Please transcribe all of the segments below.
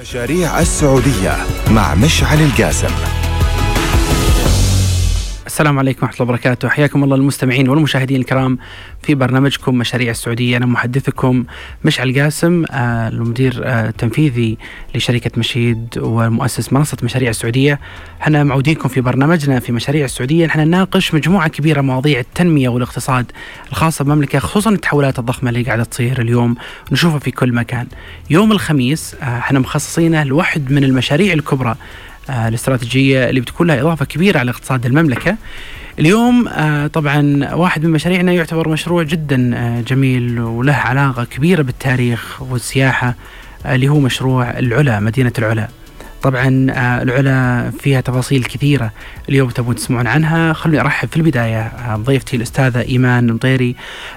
مشاريع السعودية مع مشعل القاسم. السلام عليكم ورحمة الله وبركاته. حياكم الله المستمعين والمشاهدين الكرام في برنامجكم مشاريع السعودية. أنا محدثكم مشعل قاسم آه، المدير آه، التنفيذي لشركة مشيد ومؤسس منصة مشاريع السعودية. إحنا معودينكم في برنامجنا في مشاريع السعودية. إحنا نناقش مجموعة كبيرة مواضيع التنمية والاقتصاد الخاصة بالمملكة خصوصا التحولات الضخمة اللي قاعدة تصير اليوم. نشوفها في كل مكان. يوم الخميس آه، إحنا مخصصينه لواحد من المشاريع الكبرى آه، الاستراتيجية اللي بتكون لها إضافة كبيرة على اقتصاد المملكة. اليوم آه، طبعا واحد من مشاريعنا يعتبر مشروع جدا آه، جميل وله علاقة كبيرة بالتاريخ والسياحة اللي هو مشروع العلا مدينة العلا. طبعا العلا فيها تفاصيل كثيرة اليوم تبون تسمعون عنها. خلوني أرحب في البداية بضيفتي الأستاذة إيمان مطيري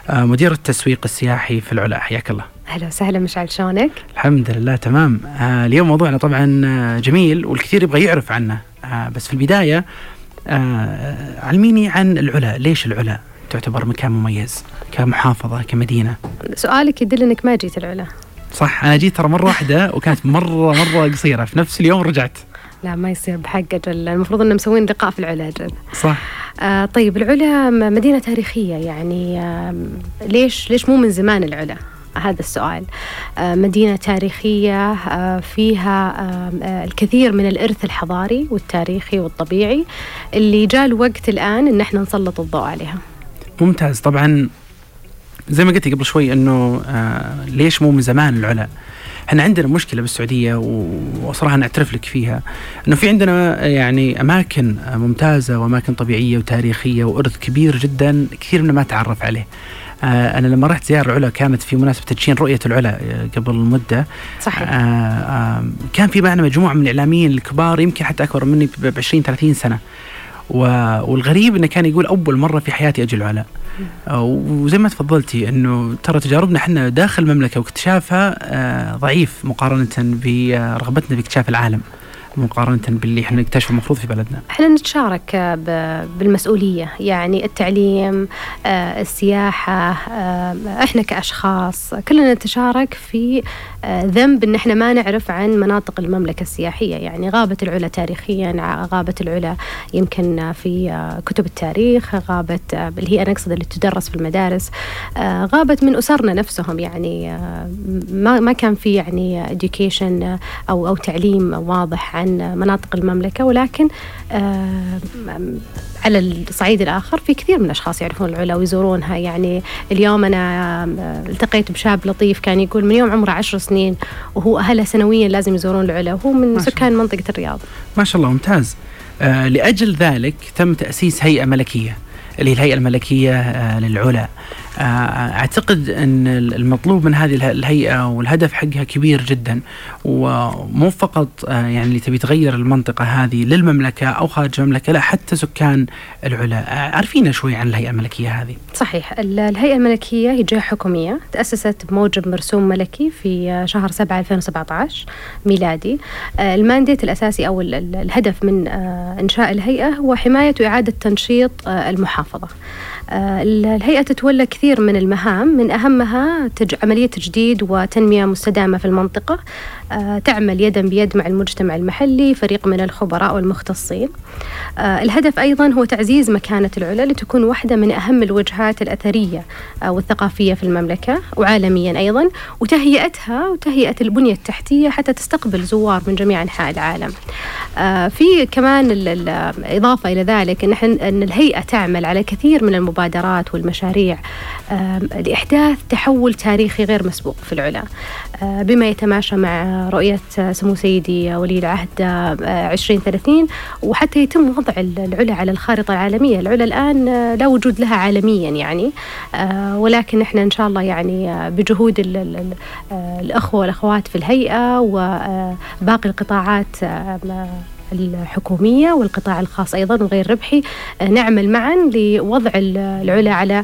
مدير التسويق السياحي في العلا. حياك الله. أهلا وسهلا مشعل شلونك؟ الحمد لله تمام. آه اليوم موضوعنا طبعا آه، جميل والكثير يبغى يعرف عنه. آه بس في البداية آه علميني عن العلا. ليش العلا تعتبر مكان مميز كمحافظة كمدينة؟ سؤالك يدل إنك ما جيت العلا. صح أنا جيت ترى مرة واحدة وكانت مرة مرة قصيرة. في نفس اليوم رجعت. لا ما يصير بحق أجل. المفروض ان مسوين لقاء في العلا أجل. صح. آه طيب العلا مدينة تاريخية يعني آه ليش ليش مو من زمان العلا؟ هذا السؤال. آه، مدينة تاريخية آه، فيها آه، الكثير من الإرث الحضاري والتاريخي والطبيعي اللي جاء الوقت الآن إن إحنا نسلط الضوء عليها. ممتاز. طبعا زي ما قلت قبل شوي إنه ليش مو من زمان العلا؟ إحنا عندنا مشكلة بالسعودية وصراحة نعترف لك فيها. إنه في عندنا يعني أماكن ممتازة وأماكن طبيعية وتاريخية وإرث كبير جدا كثير منا ما تعرف عليه. أنا لما رحت زيارة العلا كانت في مناسبة تدشين رؤية العلا آه، قبل مده صحيح. آه آه كان في معنا مجموعة من الإعلاميين الكبار يمكن حتى أكبر مني ب 20 30 سنة. والغريب إنه كان يقول أول مرة في حياتي أجي العلا. آه، وزي ما تفضلتي إنه ترى تجاربنا إحنا داخل المملكة واكتشافها آه، ضعيف مقارنة برغبتنا باكتشاف العالم. مقارنة باللي إحنا نكتشفه المفروض في بلدنا. إحنا نتشارك بالمسؤولية يعني التعليم آه، السياحة آه، إحنا كأشخاص كلنا نتشارك في آه، ذنب إن إحنا ما نعرف عن مناطق المملكة السياحية. يعني غابة العلا تاريخيا غابة العلا يمكن في كتب التاريخ غابة اللي هي أنا أقصد اللي تدرس في المدارس غابت من أسرنا نفسهم. يعني ما ما كان في يعني education أو أو تعليم واضح عن مناطق المملكة ولكن آه، على الصعيد الآخر في كثير من الأشخاص يعرفون العلا ويزورونها. يعني اليوم أنا آه، التقيت بشاب لطيف كان يقول من يوم عمره عشر سنين وهو أهله سنويا لازم يزورون العلا وهو من سكان منطقة الرياض. ما شاء الله ممتاز. آه لأجل ذلك تم تأسيس هيئة ملكية اللي هي الهيئة الملكية آه للعلا. أعتقد أن المطلوب من هذه الهيئة والهدف حقها كبير جدا ومو فقط آه، يعني اللي تبي تغير المنطقة هذه للمملكة أو خارج المملكة لا حتى سكان العلا. آه، عارفينا شوي عن الهيئة الملكية هذه؟ صحيح. الهيئة الملكية هي جهة حكومية تأسست بموجب مرسوم ملكي في شهر 7 2017 ميلادي. المانديت الأساسي أو الهدف من إنشاء الهيئة هو حماية وإعادة تنشيط المحافظة. آه، الهيئة تتولى كثير من المهام من أهمها. عملية تجديد وتنمية مستدامة في المنطقة آه، تعمل يدا بيد مع المجتمع المحلي فريق من الخبراء والمختصين. آه، الهدف أيضا هو تعزيز مكانة العلا لتكون واحدة من أهم الوجهات الأثرية والثقافية في المملكة وعالميا أيضا وتهيئتها وتهيئة البنية التحتية حتى تستقبل زوار من جميع أنحاء العالم. في كمان الإضافة إلى ذلك أن, أن الهيئة تعمل على كثير من المبادرات والمشاريع لإحداث تحول تاريخي غير مسبوق في العلا. بما يتماشى مع رؤية سمو سيدي ولي العهد 2030 وحتى يتم وضع العلا على الخارطة العالمية. العلا الآن لا وجود لها عالميا يعني. ولكن إحنا إن شاء الله يعني بجهود الأخوة والأخوات في الهيئة وباقي القطاعات الحكومية والقطاع الخاص أيضا وغير ربحي آه، نعمل معا لوضع العلا على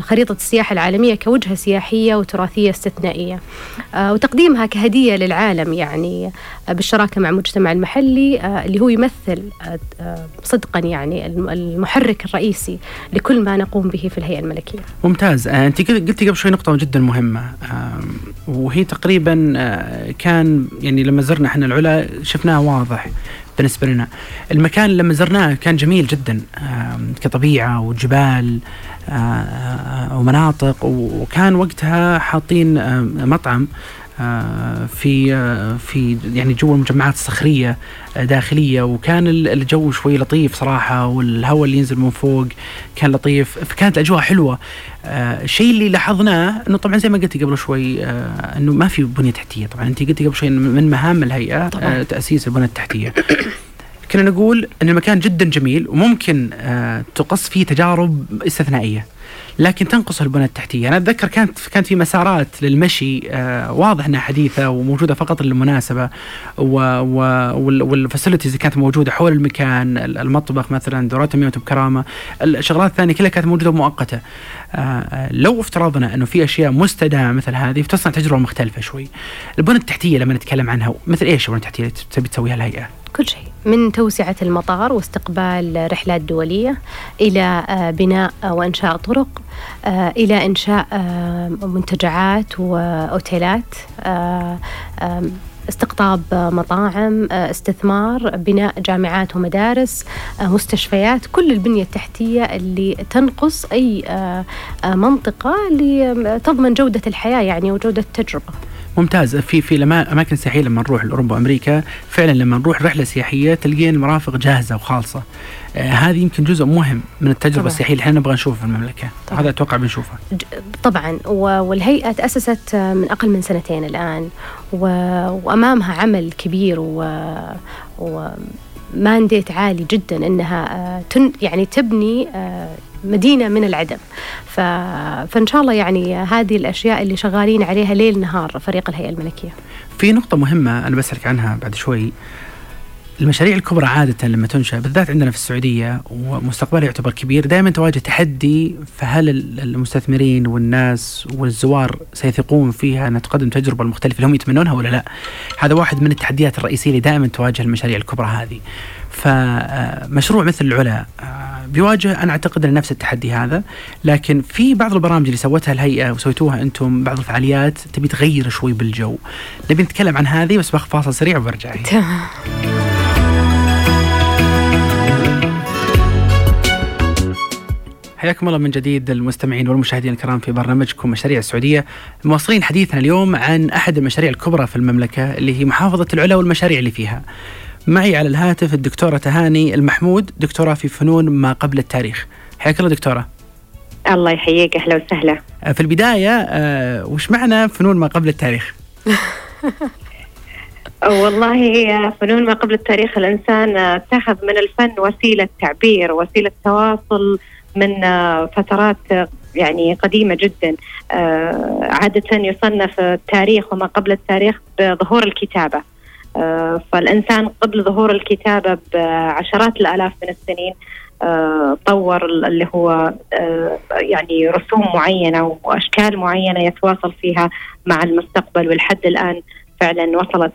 خريطة السياحة العالمية كوجهة سياحية وتراثية استثنائية. وتقديمها كهدية للعالم يعني بالشراكة مع المجتمع المحلي اللي هو يمثل صدقا يعني المحرك الرئيسي لكل ما نقوم به في الهيئة الملكية. ممتاز. أنت قلتي قبل شوي نقطة جدا مهمة. وهي تقريبا كان يعني لما زرنا إحنا العلا شفناها واضح بالنسبة لنا. المكان لما زرناه كان جميل جدا كطبيعة وجبال. ومناطق وكان وقتها حاطين مطعم في في يعني جو المجمعات الصخرية داخلية. وكان الجو شوي لطيف صراحة والهواء اللي ينزل من فوق كان لطيف. فكانت الأجواء حلوة. الشيء اللي لاحظناه إنه طبعا زي ما قلتي قبل شوي إنه ما في بنية تحتية. طبعا أنت قلتي قبل شوي من مهام الهيئة طبعا. تأسيس البنية التحتية. كنا نقول إن المكان جدا جميل وممكن تقص فيه تجارب استثنائية لكن تنقص البنى التحتية، أنا أتذكر كانت كانت في مسارات للمشي آه واضح إنها حديثة وموجودة فقط للمناسبة والفاسيلتيز كانت موجودة حول المكان، المطبخ مثلا دورات المياه بكرامة، الشغلات الثانية كلها كانت موجودة مؤقته. آه لو افترضنا إنه في أشياء مستدامة مثل هذه فتصنع تجربة مختلفة شوي. البنى التحتية لما نتكلم عنها مثل إيش البنى التحتية اللي تبي تسويها الهيئة؟ كل شيء من توسعة المطار واستقبال رحلات دولية إلى بناء وإنشاء طرق إلى إنشاء منتجعات وأوتيلات استقطاب مطاعم استثمار بناء جامعات ومدارس مستشفيات كل البنية التحتية اللي تنقص أي منطقة لتضمن جودة الحياة يعني وجودة التجربة. ممتاز. في في الاماكن السياحيه لما نروح لأوروبا وأمريكا فعلا لما نروح رحلة سياحية تلقين المرافق جاهزة وخالصة. آه هذه يمكن جزء مهم من التجربة طبعا. السياحية اللي إحنا نبغى نشوفها في المملكة. طبعا. هذا أتوقع بنشوفه. طبعا. والهيئة تأسست من أقل من سنتين الآن. وأمامها عمل كبير و, و مانديت عالي جدا إنها تن يعني تبني مدينة من العدم. ف... فإن شاء الله يعني هذه الأشياء اللي شغالين عليها ليل نهار فريق الهيئة الملكية. في نقطة مهمة أنا بسألك عنها بعد شوي. المشاريع الكبرى عادة لما تنشأ بالذات عندنا في السعودية ومستقبلها يعتبر كبير دائما تواجه تحدي فهل المستثمرين والناس والزوار سيثقون فيها أنها تقدم تجربة المختلفة اللي هم يتمنونها ولا لا؟ هذا واحد من التحديات الرئيسية اللي دائما تواجه المشاريع الكبرى هذه. فمشروع مثل العلا بيواجه أنا أعتقد إن نفس التحدي هذا لكن في بعض البرامج اللي سوتها الهيئة وسويتوها أنتم بعض الفعاليات تبي تغير شوي بالجو. نبي نتكلم عن هذه بس بأخذ فاصل سريع وبرجع تمام. حياكم الله من جديد المستمعين والمشاهدين الكرام في برنامجكم مشاريع السعودية. مواصلين حديثنا اليوم عن أحد المشاريع الكبرى في المملكة اللي هي محافظة العلا والمشاريع اللي فيها. معي على الهاتف الدكتورة تهاني المحمود دكتوراه في فنون ما قبل التاريخ. حياك الله دكتورة. الله يحييك أهلا وسهلا. في البداية آه وش معنى فنون ما قبل التاريخ؟ والله فنون ما قبل التاريخ الإنسان اتخذ من الفن وسيلة تعبير وسيلة تواصل من فترات يعني قديمة جدا. عادة يصنف التاريخ وما قبل التاريخ بظهور الكتابة. فالإنسان قبل ظهور الكتابة بعشرات الآلاف من السنين طور اللي هو يعني رسوم معينة وأشكال معينة يتواصل فيها مع المستقبل. ولحد الآن فعلا وصلت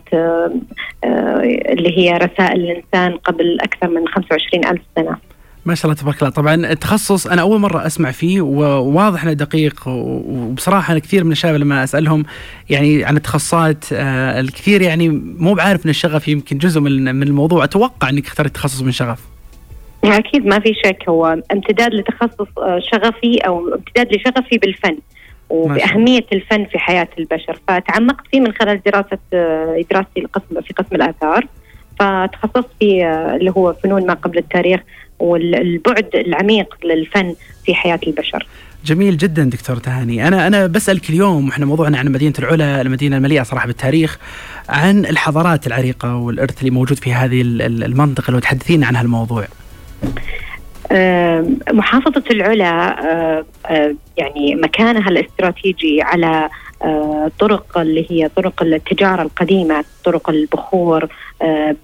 اللي هي رسائل الإنسان قبل أكثر من 25 ألف سنة. ما شاء الله تبارك الله. طبعا التخصص أنا أول مرة أسمع فيه وواضح إنه دقيق وبصراحة أنا كثير من الشباب لما أسألهم يعني عن التخصصات آه الكثير يعني مو بعارف إن الشغف يمكن جزء من من الموضوع. أتوقع إنك اخترت تخصص من شغف. أكيد ما في شك. هو امتداد لتخصص شغفي أو امتداد لشغفي بالفن وبأهمية الفن في حياة البشر. فتعمقت فيه من خلال دراسة دراستي القسم في قسم الآثار. فتخصصت في اللي هو فنون ما قبل التاريخ والبعد العميق للفن في حياة البشر. جميل جدا دكتور تهاني. أنا أنا بسألك اليوم وإحنا موضوعنا عن مدينة العلا المدينة المليئة صراحة بالتاريخ عن الحضارات العريقة والإرث اللي موجود في هذه المنطقة لو تحدثين عن هالموضوع محافظة العلا يعني مكانها الاستراتيجي على طرق اللي هي طرق التجارة القديمة طرق البخور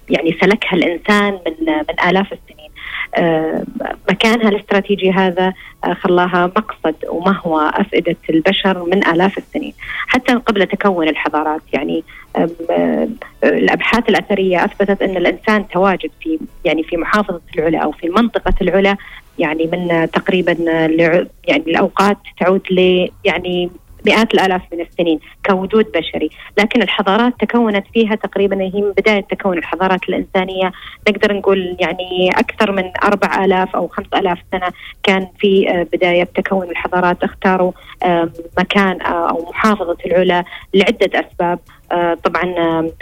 يعني سلكها الإنسان من من آلاف السنين. مكانها الاستراتيجي هذا خلاها مقصد ومهوى أفئدة البشر من آلاف السنين. حتى قبل تكون الحضارات يعني الأبحاث الأثرية أثبتت أن الإنسان تواجد في يعني في محافظة العلا أو في منطقة العلا يعني من تقريبا يعني الأوقات تعود ل يعني مئات الآلاف من السنين كوجود بشري، لكن الحضارات تكونت فيها تقريبا هي من بداية تكون الحضارات الإنسانية نقدر نقول يعني أكثر من 4000 أو 5000 سنة كان في آه، بداية تكون الحضارات اختاروا مكان آه، أو محافظة العلا لعدة أسباب. آه، طبعا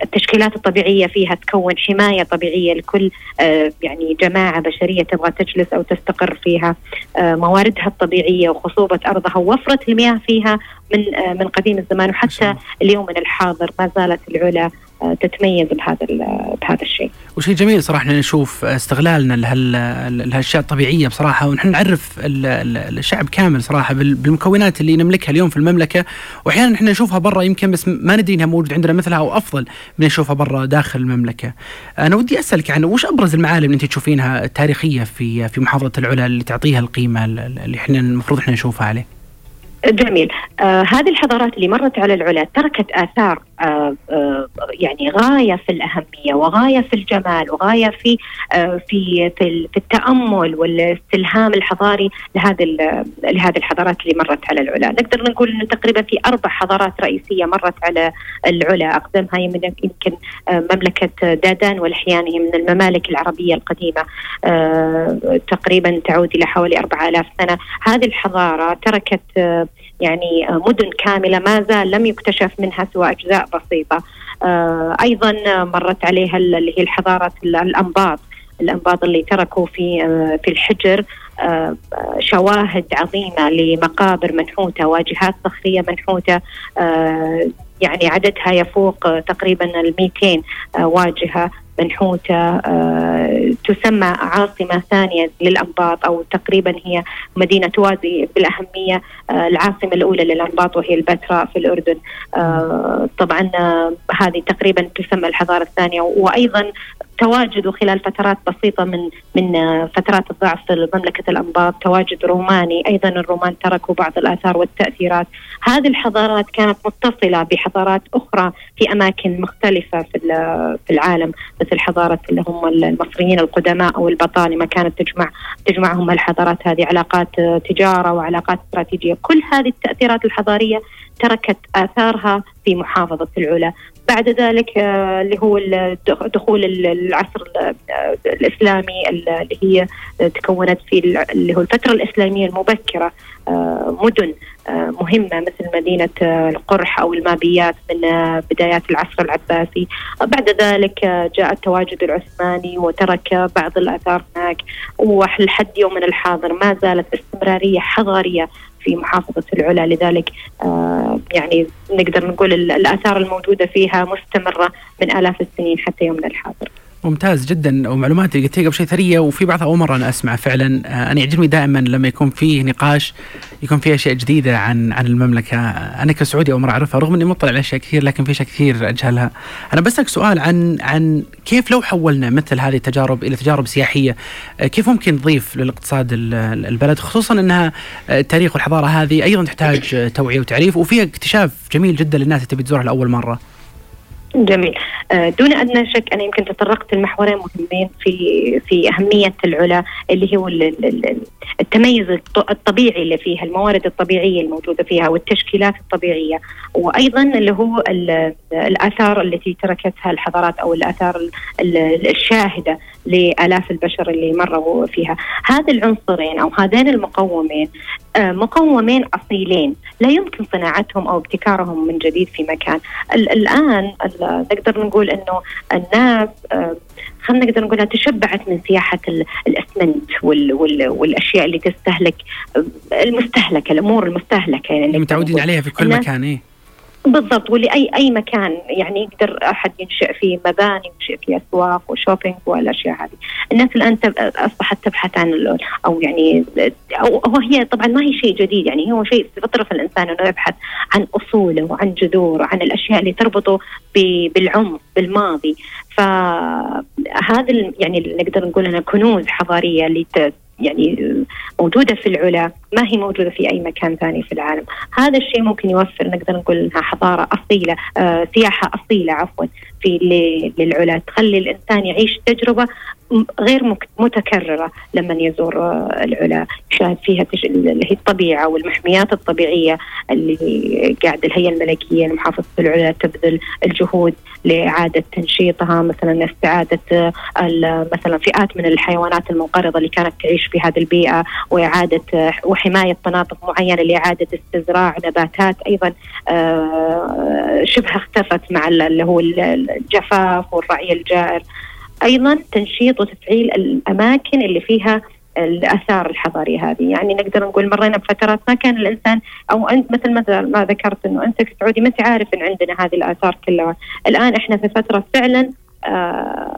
التشكيلات الطبيعية فيها تكون حماية طبيعية لكل آه، يعني جماعة بشرية تبغى تجلس أو تستقر فيها. آه، مواردها الطبيعية وخصوبة أرضها ووفرة المياه فيها من من قديم الزمان. وحتى اليومنا الحاضر ما زالت العلا تتميز بهذا بهذا الشيء. وشيء جميل صراحة نشوف استغلالنا لهالأشياء الطبيعية بصراحة ونحن نعرف الشعب كامل صراحة بالمكونات اللي نملكها اليوم في المملكة وأحيانا إحنا نشوفها برا يمكن بس ما ندري إنها موجود عندنا مثلها أو أفضل من نشوفها برا داخل المملكة. أنا ودي أسألك عن وش أبرز المعالم اللي أنت تشوفينها التاريخية في في محافظة العلا اللي تعطيها القيمة اللي إحنا المفروض إحنا نشوفها عليه؟ جميل. آه هذه الحضارات اللي مرت على العلا تركت آثار آه آه يعني غاية في الأهمية وغاية في الجمال وغاية في آه في في, في التأمل والاستلهام الحضاري لهذه لهذه الحضارات اللي مرت على العلا. نقدر نقول أنه تقريبا في أربع حضارات رئيسية مرت على العلا. أقدمها يمكن آه، مملكة دادان والحيان هي من الممالك العربية القديمة. آه، تقريبا تعود إلى حوالي 4000 سنة. هذه الحضارة تركت آه، يعني آه، مدن كاملة ما زال لم يكتشف منها سوى أجزاء بسيطة. آه، أيضا مرت عليها اللي هي الحضاره الأنباط. الأنباط اللي تركوا في آه، في الحجر. شواهد عظيمة لمقابر منحوتة واجهات صخرية منحوتة. يعني عددها يفوق تقريبا ال 200 واجهة. منحوتة آه، تسمى عاصمة ثانية للأنباط أو تقريبا هي مدينة توازي بالأهمية آه، العاصمة الأولى للأنباط وهي البتراء في الأردن. آه، طبعا هذه تقريبا تسمى الحضارة الثانية. وأيضا تواجده خلال فترات بسيطة من من فترات الضعف في مملكة الأنباط تواجد روماني أيضا الرومان تركوا بعض الآثار والتأثيرات. هذه الحضارات كانت متصلة بحضارات أخرى في أماكن مختلفة في في العالم مثل حضارة اللي هم المصريين القدماء أو البطالمة كانت تجمع تجمعهم الحضارات هذه علاقات تجارة وعلاقات استراتيجية. كل هذه التأثيرات الحضارية تركت آثارها في محافظة العلا. بعد ذلك آه، اللي هو دخول العصر الإسلامي اللي هي تكونت في اللي هو الفترة الإسلامية المبكرة. آه، مدن آه، مهمة مثل مدينة القرح أو المابيات من بدايات العصر العباسي. بعد ذلك جاء التواجد العثماني وترك بعض الآثار هناك. ولحد يومنا الحاضر ما زالت استمرارية حضارية في محافظة العلا. لذلك آه، يعني نقدر نقول الآثار الموجودة فيها مستمرة من آلاف السنين حتى يومنا الحاضر. ممتاز جدا ومعلومات اللي قلتيها قبل شيء ثرية. وفي بعضها أول مرة أنا أسمع فعلا آه، أنا يعجبني دائما لما يكون فيه نقاش يكون فيه أشياء جديدة عن عن المملكة. أنا كسعودي أول مرة أعرفها رغم إني مطلع على أشياء كثير لكن في أشياء كثير أجهلها. أنا بسألك سؤال عن عن كيف لو حولنا مثل هذه التجارب إلى تجارب سياحية آه، كيف ممكن نضيف للاقتصاد البلد؟ خصوصا إنها آه، التاريخ والحضارة هذه أيضا تحتاج توعية وتعريف وفيها اكتشاف جميل جدا للناس اللي تبي تزورها لأول مرة. جميل. آه، دون أدنى شك أنا يمكن تطرقت لمحورين مهمين في في أهمية العلا اللي هو التميز الطبيعي اللي فيها الموارد الطبيعية الموجودة فيها والتشكيلات الطبيعية. وأيضا اللي هو الآثار التي تركتها الحضارات أو الآثار الشاهدة لآلاف البشر اللي مروا فيها. هذه العنصرين أو هذين المقومين آه، مقومين أصيلين. لا يمكن صناعتهم أو ابتكارهم من جديد في مكان. الآن نقدر نقول إنه الناس آه، خلينا نقدر نقولها تشبعت من سياحة الأسمنت وال وال والأشياء اللي تستهلك آه، المستهلكة الأمور المستهلكة يعني متعودين عليها في كل مكان إيه. بالضبط واللي اي مكان يعني يقدر أحد ينشئ فيه مباني ينشئ فيه أسواق وشوبينج والأشياء هذه. الناس الآن أصبحت تبحث عن أو يعني أو هي طبعا ما هي شيء جديد يعني هو شيء في فطره الإنسان إنه يبحث عن أصوله وعن جذوره وعن الأشياء اللي تربطه بالعمق بالماضي. فهذه هذا يعني نقدر نقول انها كنوز حضارية اللي يعني موجودة في العلا ما هي موجودة في أي مكان ثاني في العالم. هذا الشيء ممكن يوفر نقدر نقول إنها حضارة أصيلة آه سياحة أصيلة عفوا في للعلا. تخلي الإنسان يعيش تجربة غير متكررة لما يزور آه، العلا. يشاهد فيها اللي هي الطبيعة والمحميات الطبيعية اللي قاعد الهيئة الملكية لمحافظة العلا تبذل الجهود لإعادة تنشيطها مثلا استعادة آه، مثلا فئات من الحيوانات المنقرضة اللي كانت تعيش في هذه البيئة وإعادة آه، وحماية مناطق معينة لإعادة استزراع نباتات أيضا شبه اختفت مع اللي هو الجفاف والرعي الجائر. أيضا تنشيط وتفعيل الأماكن اللي فيها الآثار الحضارية هذه، يعني نقدر نقول مرينا بفترات ما كان الإنسان أو أنت مثل ما ذكرت إنه أنت في السعوديه ما انت عارف إن عندنا هذه الآثار كلها، الآن إحنا في فترة فعلا آه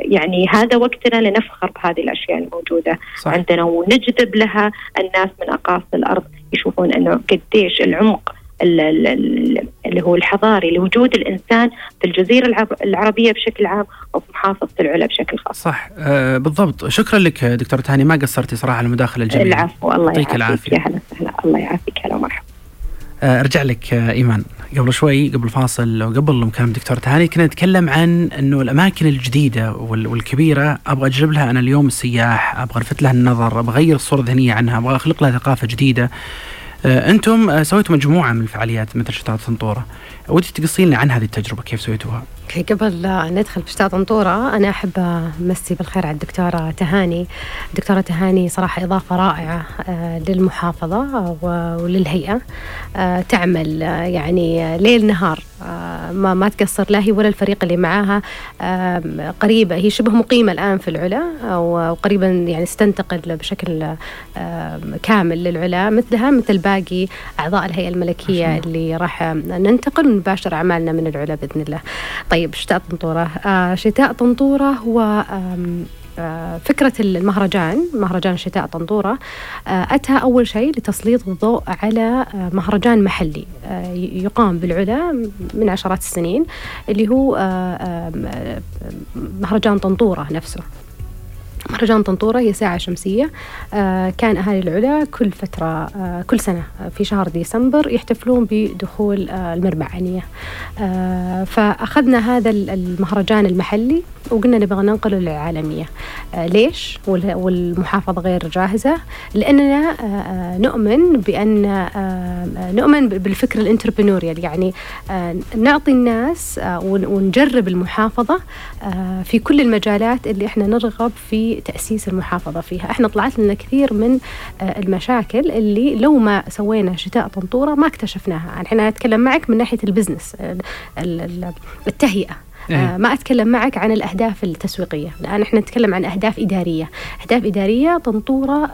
يعني هذا وقتنا لنفخر بهذه الأشياء الموجودة صح. عندنا ونجذب لها الناس من أقاصي الأرض يشوفون إنه قديش العمق اللي هو الحضاري لوجود الإنسان في الجزيرة العربية بشكل عام وفي محافظة العلا بشكل خاص. صح آه بالضبط، شكرا لك دكتوره تهاني ما قصرتي صراحة على المداخلة الجميلة. العفو الله يعافيك العافية. هلا وسهلا الله يعافيك هلا ومرحبا. آه، أرجع لك آه، إيمان قبل شوي قبل فاصل وقبل مكالمة دكتور تهاني كنا نتكلم عن إنه الأماكن الجديدة والكبيرة أبغى أجلب لها أنا اليوم السياح أبغى ألفت لها النظر أبغى أغير الصورة الذهنية عنها أبغى أخلق لها ثقافة جديدة أنتم آه، سويتوا مجموعة من الفعاليات مثل شتات طنطوره ودي تقصي لنا عن هذه التجربة كيف سويتوها؟ قبل لا ندخل في شتات طنطورة أنا أحب أمسي بالخير على الدكتورة تهاني. الدكتورة تهاني صراحة إضافة رائعة آه، للمحافظة وللهيئة تعمل يعني ليل نهار ما ما تقصر لا هي ولا الفريق اللي معاها قريبة. هي شبه مقيمة الآن في العلا وقريبا يعني ستنتقل بشكل كامل للعلا. مثلها مثل باقي أعضاء الهيئة الملكية اللي راح ننتقل ونباشر أعمالنا من العلا بإذن الله. طيب شتاء طنطورة. آه شتاء طنطورة هو آه، فكرة المهرجان مهرجان شتاء طنطورة. آه، أتى أول شيء لتسليط الضوء على آه، مهرجان محلي يقام بالعلا من عشرات السنين اللي هو مهرجان طنطورة نفسه. مهرجان طنطورة هي ساعة شمسية. آه كان أهالي العلا كل فترة آه كل سنة في شهر ديسمبر يحتفلون بدخول آه المربعانية آه فأخذنا هذا المهرجان المحلي وقلنا نبغى ننقله للعالمية. آه ليش؟ والمحافظة غير جاهزة. لأننا آه, آه، نؤمن بأن آه نؤمن بالفكر ال entrepreneurial يعني آه نعطي الناس آه ونجرب المحافظة آه في كل المجالات اللي إحنا نرغب في تأسيس المحافظة فيها. إحنا طلعت لنا كثير من آه، المشاكل اللي لو ما سوينا شتاء طنطورة ما اكتشفناها. الحين أتكلم معك من ناحية ال business التهيئة. إيه. آه ما أتكلم معك عن الأهداف التسويقية. الآن إحنا نتكلم عن أهداف إدارية. أهداف إدارية طنطورة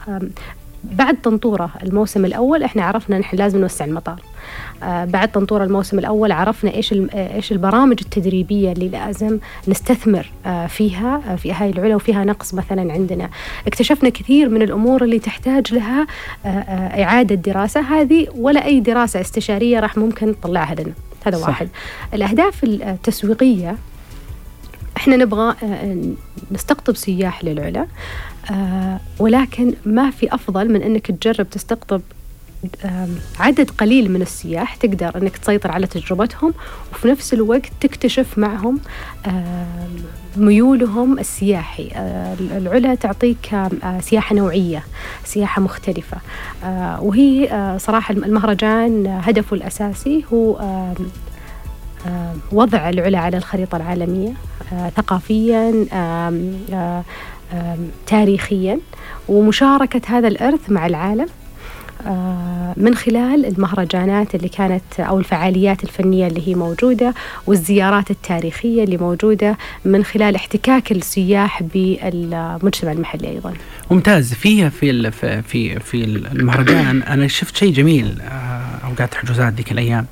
بعد طنطورة الموسم الأول إحنا عرفنا نحن لازم نوسع المطار. بعد طنطورة الموسم الأول عرفنا إيش إيش البرامج التدريبية اللي لازم نستثمر آه فيها آه في هاي العلا وفيها نقص مثلا عندنا. اكتشفنا كثير من الأمور اللي تحتاج لها آه آه إعادة دراسة. هذه ولا أي دراسة استشارية راح ممكن تطلعها لنا. هذا صح. واحد. الأهداف التسويقية إحنا نبغى آه، نستقطب سياح للعلا آه ولكن ما في أفضل من أنك تجرب تستقطب عدد قليل من السياح تقدر إنك تسيطر على تجربتهم وفي نفس الوقت تكتشف معهم ميولهم السياحي. آه، العلا تعطيك آه، سياحة نوعية سياحة مختلفة. آه، وهي صراحة المهرجان هدفه الأساسي هو وضع العلا على الخريطة العالمية ثقافيا تاريخيا. ومشاركة هذا الإرث مع العالم. من خلال المهرجانات اللي كانت أو الفعاليات الفنية اللي هي موجودة والزيارات التاريخية اللي موجودة من خلال احتكاك السياح بالمجتمع المحلي أيضا. ممتاز. فيها في في في المهرجان أنا شفت شيء جميل. آه، اوقات حجوزات ذيك الأيام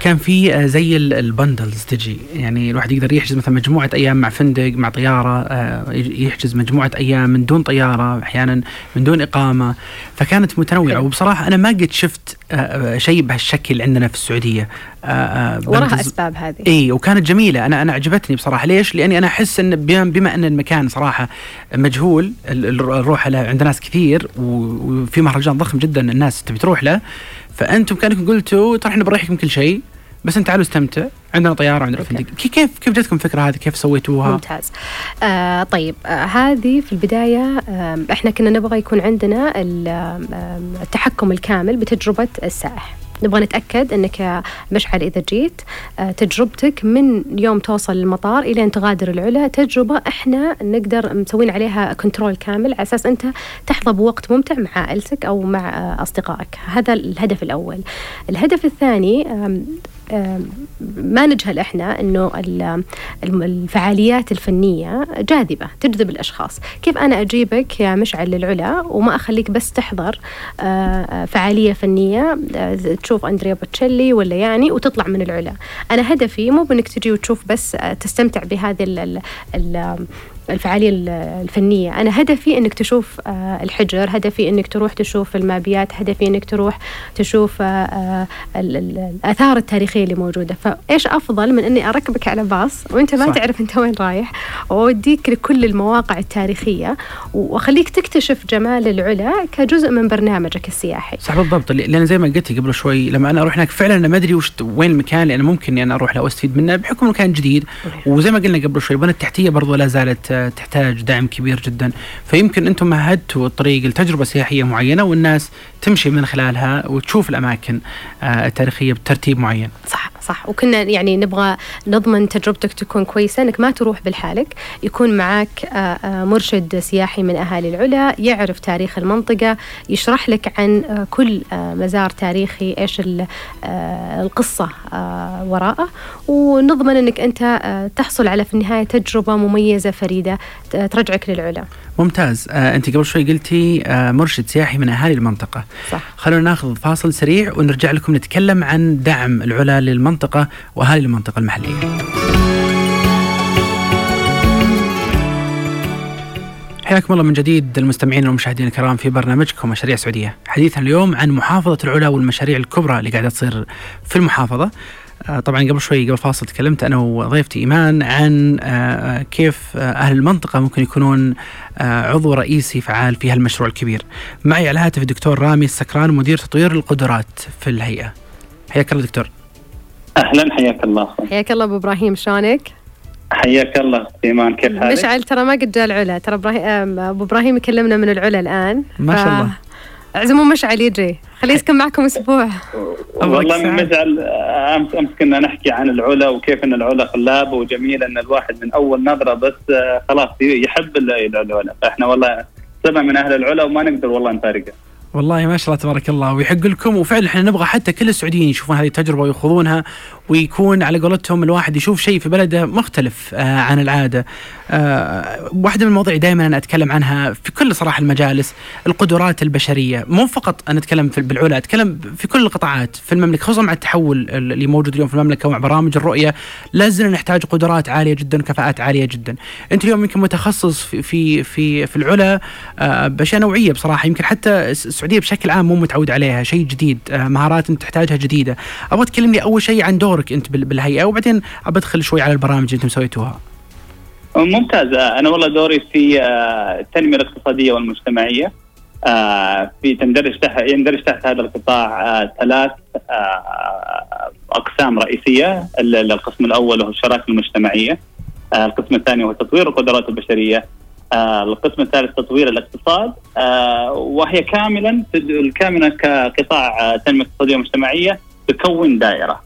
كان في آه، زي ال- البندلز تجي. يعني الواحد يقدر يحجز مثلا مجموعة أيام مع فندق مع طيارة آه، يحجز مجموعة أيام من دون طيارة أحيانا من دون إقامة. فكانت متنوعة. وبصراحة أنا ما قد شفت آه، شيء بهالشكل عندنا في السعودية. وراها أسباب هذه. إي وكانت جميلة. أنا أنا عجبتني بصراحة. ليش؟ لأني أنا أحس إن بما, إن المكان صراحة مجهول ال- ال- الروح له عند ناس كثير وفي مهرجان ضخم جدا الناس تبي تروح له. فأنتم كأنكم قلتوا ترى إحنا بنريحكم كل شيء بس أنت تعالوا استمتع. عندنا طيارة وعندنا أوكي. فندق. كي- كيف كيف جتكم الفكرة هذه؟ كيف سويتوها؟ ممتاز. آه طيب آه هذه في البداية آه إحنا كنا نبغى يكون عندنا التحكم الكامل بتجربة السائح. نبغى نتأكد أنك مشعل إذا جيت آه تجربتك من يوم توصل المطار إلى أن تغادر العلا تجربة إحنا نقدر مسوين عليها كنترول كامل على أساس أنت تحظى بوقت ممتع مع عائلتك أو مع آه أصدقائك. هذا الهدف الأول. الهدف الثاني ما نجهل إحنا إنه الفعاليات الفنية جاذبة تجذب الأشخاص، كيف أنا أجيبك يا مشعل للعلا وما أخليك بس تحضر آه، آه، فعالية فنية آه، تشوف أندريا بوتشيلي ولا يعني وتطلع من العلا، أنا هدفي مو بإنك تجي وتشوف بس تستمتع بهذه الفعالية ال- الفنية. أنا هدفي أنك تشوف آه، الحجر هدفي أنك تروح تشوف المابيات هدفي أنك تروح تشوف آه، آه، ال- ال- الآثار التاريخية اللي موجودة. فإيش أفضل من أني أركبك على باص وأنت ما صح. تعرف أنت وين رايح وأوديك لكل المواقع التاريخية وأخليك تكتشف جمال العلا كجزء من برنامجك السياحي. صح بالضبط. لأن زي ما قلت قبل شوي لما أنا أروح هناك فعلا أنا ما أدري وش وين المكان لأن ممكن إني أنا أروح له واستفيد منه بحكم انه كان جديد وزي ما قلنا قبل شوي البنى التحتية برضو لا زالت تحتاج دعم كبير جدا. فيمكن أنتم مهدتوا الطريق لتجربة سياحية معينة والناس تمشي من خلالها وتشوف الأماكن آه، التاريخية بترتيب معين. صح صح. وكنا يعني نبغى نضمن تجربتك تكون كويسة إنك ما تروح بالحالك. يكون معك آه، آه، مرشد سياحي من أهالي العلا يعرف تاريخ المنطقة يشرح لك عن كل مزار تاريخي آه، القصة وراءه. ونضمن إنك أنت آه، تحصل على في النهاية تجربة مميزة فريدة. ت- ترجعك للعلا. ممتاز. آه، أنت قبل شوي قلتي آه، مرشد سياحي من أهالي المنطقة. صح. خلونا ناخذ فاصل سريع ونرجع لكم نتكلم عن دعم العلا للمنطقة وأهالي المنطقة المحلية. حياكم الله من جديد المستمعين والمشاهدين الكرام في برنامجكم مشاريع سعودية. حديثنا اليوم عن محافظة العلا والمشاريع الكبرى اللي قاعدة تصير في المحافظة. آه، طبعا قبل شوي قبل فاصل تكلمت أنا وضيفتي إيمان عن آه، كيف آه، أهل المنطقة ممكن يكونون عضو رئيسي فعال في هالمشروع الكبير. معي على الهاتف الدكتور رامي السكران مدير تطوير القدرات في الهيئة. حياك الله دكتور. أهلا حياك الله حياك الله أبو إبراهيم شلونك؟ حياك الله إيمان كيف حالك؟ مشعل ترى ما قد جاء العلا ترى إبراهيم أبو إبراهيم يكلمنا من العلا الآن ما شاء الله. اعزموا مشعل يجي خليه يسكن معكم أسبوع. والله. مزعل امس أمس كنا نحكي عن العلا وكيف إن العلا خلابه وجميله إن الواحد من أول نظرة بس آه، خلاص يحب ال- العلا. فإحنا والله سبع من أهل العلا وما نقدر والله نفارقه. والله ما شاء الله تبارك الله ويحق لكم وفعلا إحنا نبغى حتى كل السعوديين يشوفون هذه التجربة ويخوضونها ويكون على قولتهم الواحد يشوف شيء في بلده مختلف آه عن العادة. آه واحدة من المواضيع دائما أنا أتكلم عنها في كل صراحة المجالس القدرات البشرية، مو فقط أنا أتكلم في بالعلا، أتكلم في كل القطاعات في المملكة خصوصا مع التحول اللي موجود اليوم في المملكة ومع برامج الرؤية لازلنا نحتاج قدرات عالية جدا وكفاءات عالية جدا. أنت اليوم يمكن متخصص في في في, في العلا آه بأشياء نوعية بصراحة يمكن حتى السعودية بشكل عام مو متعود عليها شيء جديد آه مهارات انت تحتاجها جديدة. أبغى تكلمني أول شيء عن دورك أنت بال- بالهيئة وبعدين ابى ادخل شوي على البرامج اللي أنتم سويتوها. ممتاز آه، أنا والله دوري في آه، التنمية الاقتصادية والمجتمعية في تندرج تحت يندرج تحت هذا القطاع ثلاث أقسام رئيسية ال- القسم الأول هو الشراكة المجتمعية القسم الثاني هو تطوير القدرات البشرية القسم الثالث تطوير الاقتصاد آه، وهي كاملا الكامله كقطاع آه، تنمية اقتصادية ومجتمعية تكون دائرة.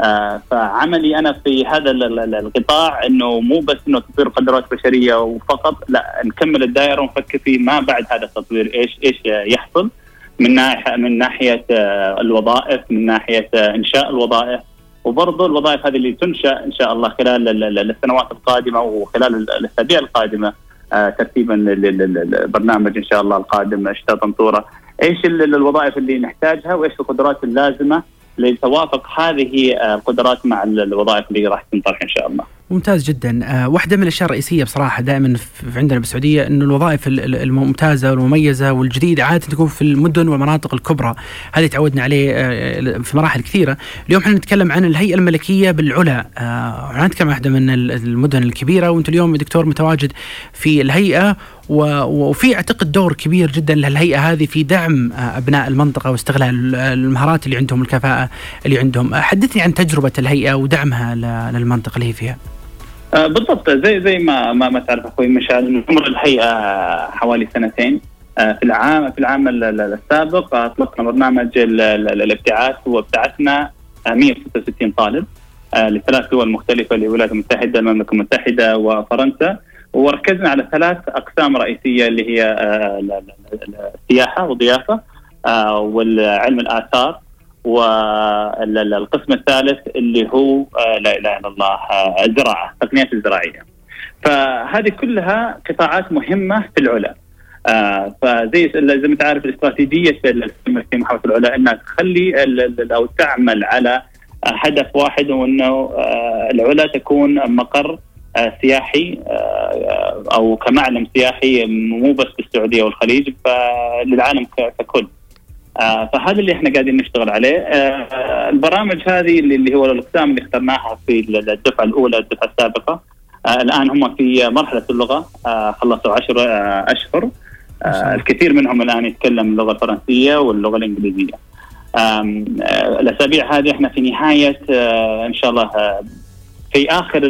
آه، فعملي أنا في هذا ال- ال- القطاع إنه مو بس إنه تطوير قدرات بشريه وفقط لا نكمل الدائرة ونفكر في ما بعد هذا التطوير إيش إيش يحصل من ناحيه من ناحية آه، الوظائف من ناحية آه، إنشاء الوظائف. وبرضه الوظائف هذه اللي تنشأ إن شاء الله خلال ال- ال- السنوات القادمة وخلال ال- الأسابيع القادمة آه، ترتيبا للبرنامج إن شاء الله القادم شتاء طنطوره إيش الوظائف اللي نحتاجها وإيش القدرات اللازمة لتوافق هذه القدرات مع الوظائف اللي راح تنطرح إن شاء الله. ممتاز جدا. آه، واحدة من الأشياء الرئيسية بصراحة دائما عندنا بالسعودية أنه الوظائف الممتازة والمميزة والجديدة عادة تكون في المدن والمناطق الكبرى. هذه تعودنا عليه آه، في مراحل كثيرة. اليوم إحنا نتكلم عن الهيئة الملكية بالعلا. آه، نتكلم عن واحدة من المدن الكبيرة وأنت اليوم دكتور متواجد في الهيئة وفي أعتقد دور كبير جدا للهيئة هذه في دعم أبناء المنطقة واستغلال المهارات اللي عندهم الكفاءة اللي عندهم. حدثني عن تجربة الهيئة ودعمها للمنطقة اللي هي فيها. آه، بالضبط. زي زي ما ما, ما تعرف أخوي مشعل عمر الهيئه حوالي سنتين. آه، في العام في العام السابق أطلقنا برنامج الابتعاث. وابتعثنا 166 طالب آه، لثلاث دول مختلفة الولايات المتحدة المملكة المتحدة وفرنسا. وركزنا على ثلاث أقسام رئيسية اللي هي السياحة والضيافة والعلم الآثار. والقسم الثالث اللي هو آه، لا إله إلا الله آه، الزراعة التقنيات الزراعية. فهذه كلها قطاعات مهمة في العلا. آه فزي زي ما تعرف الاستراتيجية في محافظة العلا إنها تخلي أو تعمل على هدف واحد وأنه العلا تكون مقر سياحي أو كمعلم سياحي مو بس في السعودية والخليج فللعالم ككل. آه فهذا اللي إحنا قاعدين نشتغل عليه. آه البرامج هذه اللي هو الأقسام اللي اخترناها في الدفعة الأولى الدفعة السابقة. آه الآن هم في مرحلة اللغة. آه خلصوا عشر آه أشهر. آه الكثير منهم الآن يتكلم اللغة الفرنسيه واللغة الإنجليزية. آه الأسابيع هذه إحنا في نهاية آه إن شاء الله آه في آخر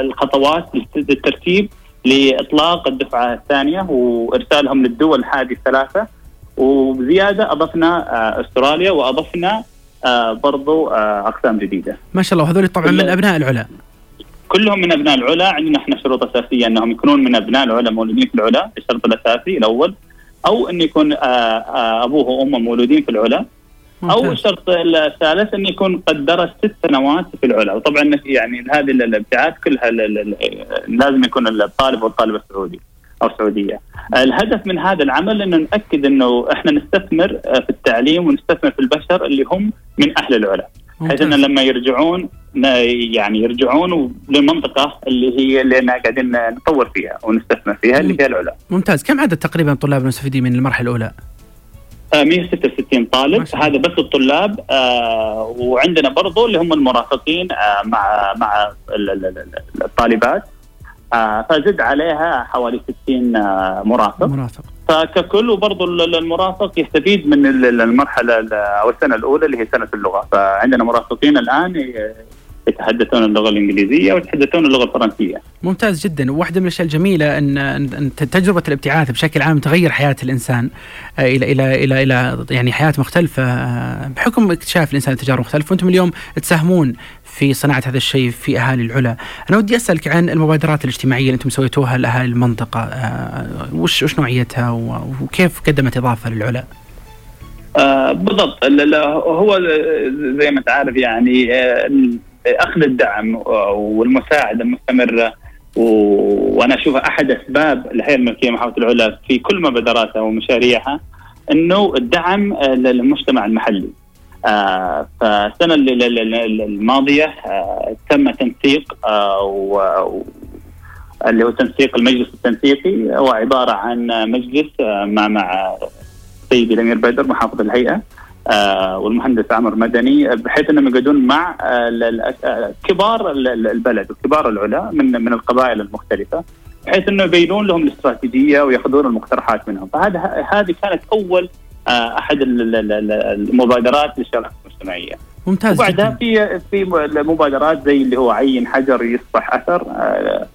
الخطوات للترتيب لإطلاق الدفعة الثانية وإرسالهم للدول هذه الثلاثة. وبزياده أضفنا آه، أستراليا وأضفنا آه، برضو آه، أقسام جديدة. ما شاء الله هذول طبعا من أبناء العلا. كلهم من أبناء العلا عندنا إحنا شروط أساسية أنهم يكونون من أبناء العلا مولودين في العلا الشرط الأساسي الأول أو أن يكون أبوه وأمه مولودين في العلا أو الشرط الثالث أن يكون قد درس ست سنوات في العلا وطبعا يعني هذه الابتعاث كلها لازم يكون الطالب والطالبة السعودي. أو سعودية. الهدف من هذا العمل إنه نأكد إنه إحنا نستثمر آه، في التعليم ونستثمر في البشر اللي هم من أهل العلا. بحيث إنه لما يرجعون يعني يرجعون للمنطقه اللي هي اللي إحنا قاعدين نطور فيها ونستثمر فيها اللي هي العلا. ممتاز، كم عدد تقريبا الطلاب المستفيدين من المرحلة الأولى؟ 166 آه، طالب هذا بس الطلاب آه وعندنا برضو اللي هم المرافقين آه مع مع الطالبات فزد عليها حوالي 60 آه مرافق. مرافق. فككل وبرضه المرافق يستفيد من المرحلة أو السنة الأولى اللي هي سنة اللغة. فعندنا مرافقين الآن يتحدثون اللغة الإنجليزية ويتحدثون اللغة الفرنسية. ممتاز جدا، وواحدة من الأشياء الجميلة ان ان تجربة الابتعاث بشكل عام تغير حياة الإنسان آه، إلى إلى إلى إلى يعني حياة مختلفة آه، بحكم اكتشاف الإنسان تجارب مختلفة، وأنتم اليوم تساهمون في صناعة هذا الشيء في أهالي العلا. أنا ودي أسألك عن المبادرات الاجتماعية اللي أنتم سويتوها لأهالي المنطقة، آه، وش وش نوعيتها وكيف قدمت إضافة للعلا؟ آه بالضبط هو زي ما تعرف يعني أخذ الدعم والمساعدة المستمرة وأنا أشوفها أحد أسباب الهيئه الملكية محافظه العلا في كل مبادراتها ومشاريعها إنه الدعم للمجتمع المحلي. آه فالسنة الماضية آه تم تنسيق آه اللي هو تنسيق المجلس التنسيقي هو عبارة عن مجلس آه مع مع سيدي الأمير بدر محافظ الهيئة والمهندس عمر مدني بحيث انهم يقعدون مع آه كبار البلد وكبار العلا من من القبائل المختلفة بحيث انه يبينون لهم الاستراتيجية وياخذون المقترحات منهم. فهذا هذه كانت أول آه أحد المبادرات للشراكة المجتمعية. ممتاز وبعدها في في مبادرات زي اللي هو عين حجر يصبح أثر آه آه،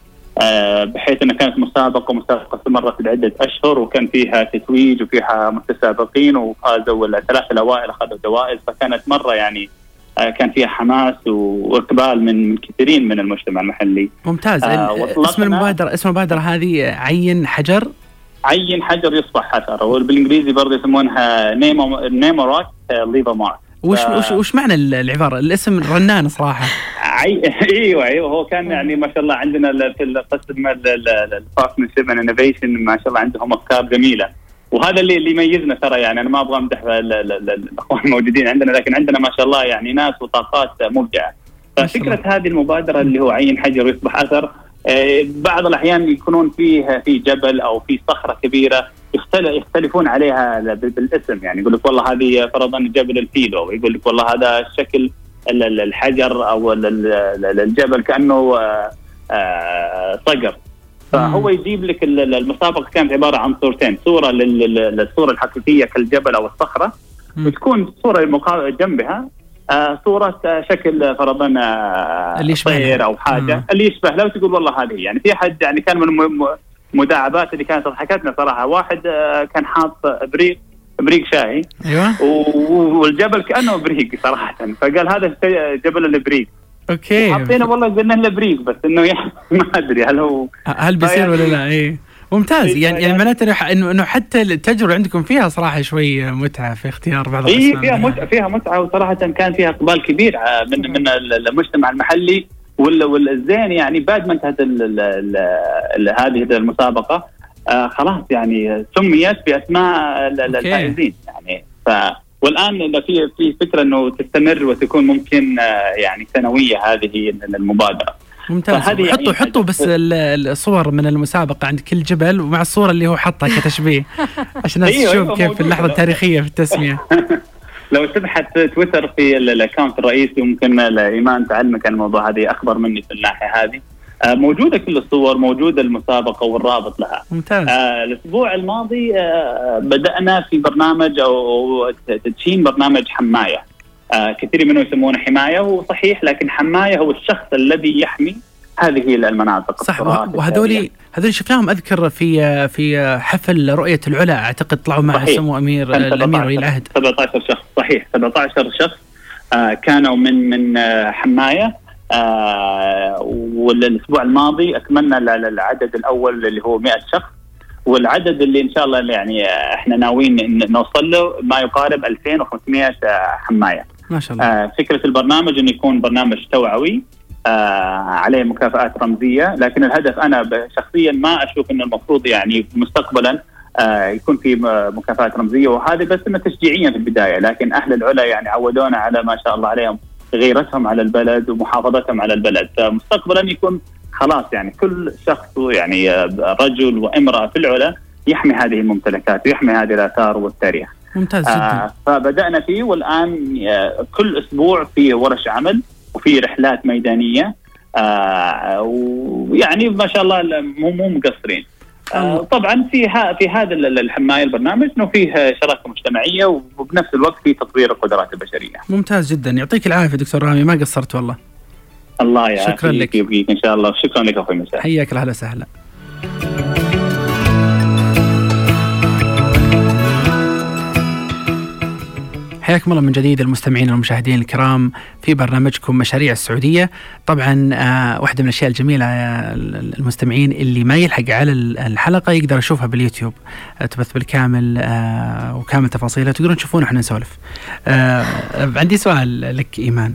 بحيث انها كانت مسابقة مسابقه استمرت لعده أشهر وكان فيها تتويج وفيها متسابقين وفازوا الثلاثه الأوائل أخذوا دوائر فكانت مرة يعني آه، كان فيها حماس وإقبال من من كثيرين من المجتمع المحلي. ممتاز. آه اسم المبادره اسم المبادرة هذه عين حجر؟ عين حجر يصبح حجر وبالإنجليزي برضه يسمونها name a name a rock leave a mark. وش وش وش معنى العبارة؟ الاسم رنان صراحة. إيوه إيوه هو كان يعني ما شاء الله عندنا في القسم ال partnership innovation ما شاء الله عندهم أفكار جميلة. وهذا اللي اللي يميزنا ترى يعني أنا ما أبغى أمدح ال- ال- ال- الأخوان الموجودين عندنا لكن عندنا ما شاء الله يعني ناس وطاقات مبدعة. ففكرة هذه المبادرة اللي هو عين حجر ويصبح أثر بعض الأحيان يكونون فيه في جبل أو في صخرة كبيرة يختل- يختلفون عليها بالاسم. يعني يقول لك والله هذه فرضا جبل الفيلو. ويقول لك والله هذا شكل ال- ال- الحجر أو ال- ال- ال- الجبل كأنه آه، آه، صقر. فهو يجيب لك ال- ال- المسابقة كانت عبارة عن صورتين. صورة لل- لل- للصورة الحقيقية كالجبل أو الصخرة. وتكون الصورة المقا- جنبها آه صورة آه شكل فرضا آه. طير أو حاجة مم. اللي يشبه لو تقول والله هذه يعني في أحد يعني كان من الم- م- مداعبات اللي كانت ضحكتنا صراحة. واحد آه كان حاط ابريق ابريق شاي. أيوه. والجبل كأنه ابريق صراحة. فقال هذا جبل الابريق okay. حطينا والله قلنا الابريق بس إنه يعني ما أدري هل هو هل بيصير ولا لا؟ اي ممتاز إيه، يعني يعني معناته إنه ح- انه إنه حتى التجربة عندكم فيها صراحة شوي متعة في اختيار بعض اي فيها. متعه فيها متعة وصراحة كان فيها إقبال كبير آه، من من ال- المجتمع المحلي وال- والزين يعني بعد ما انتهت هذه المسابقة آه خلاص يعني سميت بأسماء. الفائزين يعني ف والآن في في فكرة إنه تستمر وتكون ممكن آه، يعني سنوية هذه المبادرة ممتاز. حطوا يعني حطوا حاجة- بس ال- الصور من المسابقة عند كل جبل ومع الصورة اللي هو حطها كتشبيه. عشان الناس أيوة، تشوف أيوة، كيف موجودة. اللحظة التاريخية في التسمية. لو تبحث تويتر في ال- الاكونت الرئيسي ممكن ايمان تعلمك عن الموضوع هذه أخبر مني في الناحيه هذه. آه، موجودة كل الصور موجودة المسابقة والرابط لها. ممتاز. آه، الأسبوع الماضي آه، بدأنا في برنامج أو تدشين برنامج حماية. كثير منهم يسمونه حماية هو صحيح لكن حماية هو الشخص الذي يحمي هذه المناطق صح التراث وه- وهذولي هذول شفناهم أذكر في في حفل رؤية العلا أعتقد طلعوا مع. سمو أمير الأمير ولي 17 العهد 17 شخص صحيح 17 شخص آه كانوا من من آه حماية آه والأسبوع الماضي اكملنا ال- العدد الأول اللي هو 100 شخص والعدد اللي إن شاء الله يعني آه، إحنا ناويين نوصل له ما يقارب 2500 آه، حماية. ما شاء الله آه فكرة البرنامج إنه يكون برنامج توعوي آه عليه مكافآت رمزية لكن الهدف أنا شخصيا ما أشوف إنه المفروض يعني مستقبلا آه يكون في مكافآت رمزية وهذه بس إنه تشجيعيا في البداية لكن أهل العلا يعني عودونا على ما شاء الله عليهم غيرتهم على البلد ومحافظتهم على البلد فمستقبلا يكون خلاص يعني كل شخص يعني آه، رجل وامرأة في العلا يحمي هذه الممتلكات ويحمي هذه الآثار والتاريخ. ممتاز جدا آه فبدأنا فيه والآن آه كل أسبوع في ورش عمل وفي رحلات ميدانية آه ويعني ما شاء الله مو مو مقصرين. آه طبعا في ها في هذا ال- الحمايه البرنامج إنه فيه شراكة مجتمعية وبنفس الوقت في تطوير القدرات البشرية. ممتاز جدا يعطيك العافية دكتور رامي ما قصرت والله الله يعافيك شكراً لك. إن شاء الله شكرا لك أخوي مساء. حياك الله أهلا وسهلا حياكم الله من جديد المستمعين والمشاهدين الكرام. في برنامجكم مشاريع السعودية. طبعا آه واحدة من الأشياء الجميلة يا المستمعين اللي ما يلحق على الحلقة يقدر يشوفها باليوتيوب. آه تبث بالكامل آه وكامل تفاصيلها. تقدرون تشوفون إحنا نسولف. آه عندي سؤال لك إيمان.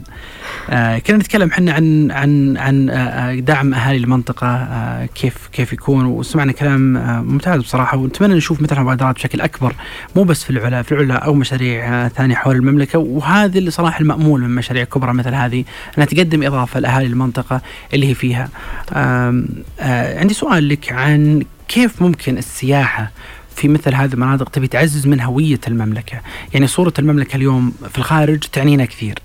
آه كنا نتكلم إحنا عن عن عن آه دعم أهالي المنطقة آه كيف كيف يكون. وسمعنا كلام آه ممتاز بصراحة. ونتمنى نشوف مثل المبادرات بشكل أكبر. مو بس في العلا في العلا أو مشاريع آه ثانية حول المملكة. وهذا اللي صراحة المأمول من مشاريع كبرى مثل هذه انها تقدم إضافة لأهالي المنطقة اللي هي فيها. آه آه عندي سؤال لك عن كيف ممكن السياحة في مثل هذه المناطق تبي تعزز من هوية المملكة يعني صورة المملكة اليوم في الخارج تعنينا كثير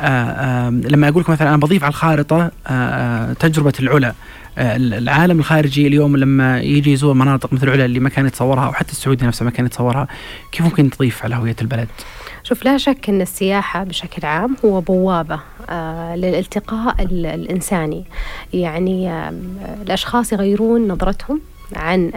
آآ لما أقول لك مثلا أنا بضيف على الخارطة آآ تجربة العلا العالم الخارجي اليوم لما يجي يزور مناطق مثل العلا اللي ما كان يتصورها أو حتى السعودية نفسها ما كان يتصورها كيف ممكن تضيف على هوية البلد؟ شوف لا شك أن السياحة بشكل عام هو بوابة آه للالتقاء الإنساني. يعني آه الأشخاص يغيرون نظرتهم عن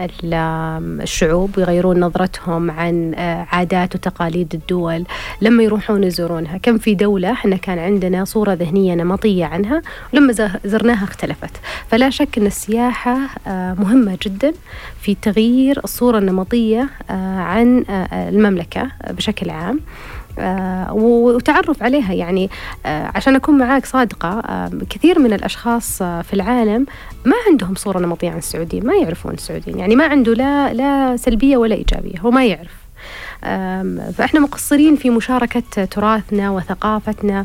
الشعوب ويغيرون نظرتهم عن عادات وتقاليد الدول. لما يروحون يزورونها كم في دولة إحنا كان عندنا صورة ذهنية نمطية عنها ولما زرناها اختلفت. فلا شك أن السياحة مهمة جدا في تغيير الصورة النمطية عن المملكة بشكل عام. آه، وتعرف عليها. يعني آه، عشان أكون معاك صادقة آه، كثير من الأشخاص في العالم ما عندهم صورة نمطية عن السعوديين ما يعرفون السعوديين. يعني ما عنده لا لا سلبية ولا إيجابية هو ما يعرف. فإحنا مقصرين في مشاركة تراثنا وثقافتنا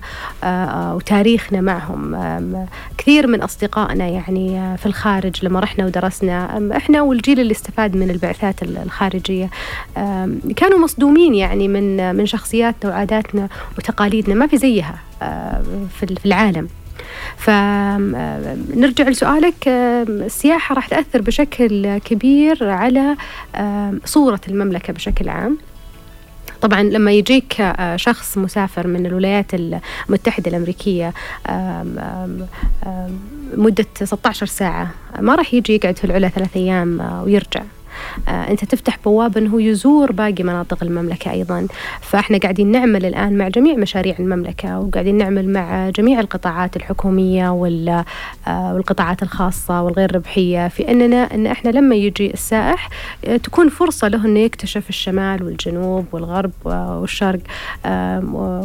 وتاريخنا معهم. كثير من أصدقائنا يعني في الخارج لما رحنا ودرسنا إحنا والجيل اللي استفاد من البعثات الخارجية. كانوا مصدومين يعني من من شخصياتنا وعاداتنا وتقاليدنا ما في زيها في العالم. فنرجع لسؤالك. السياحة راح تأثر بشكل كبير على صورة المملكة بشكل عام. طبعا لما يجيك آه، شخص مسافر من الولايات المتحدة الأمريكية مدة 16 ساعة ما راح يجي يقعد في العلا ثلاث أيام آه، ويرجع. آه، انت تفتح بوابة انه يزور باقي مناطق المملكة أيضا. فإحنا قاعدين نعمل الآن مع جميع مشاريع المملكة وقاعدين نعمل مع جميع القطاعات الحكومية آه، والقطاعات الخاصة والغير ربحية في أننا إن إحنا لما يجي السائح آه، تكون فرصة له إنه يكتشف الشمال والجنوب والغرب والشرق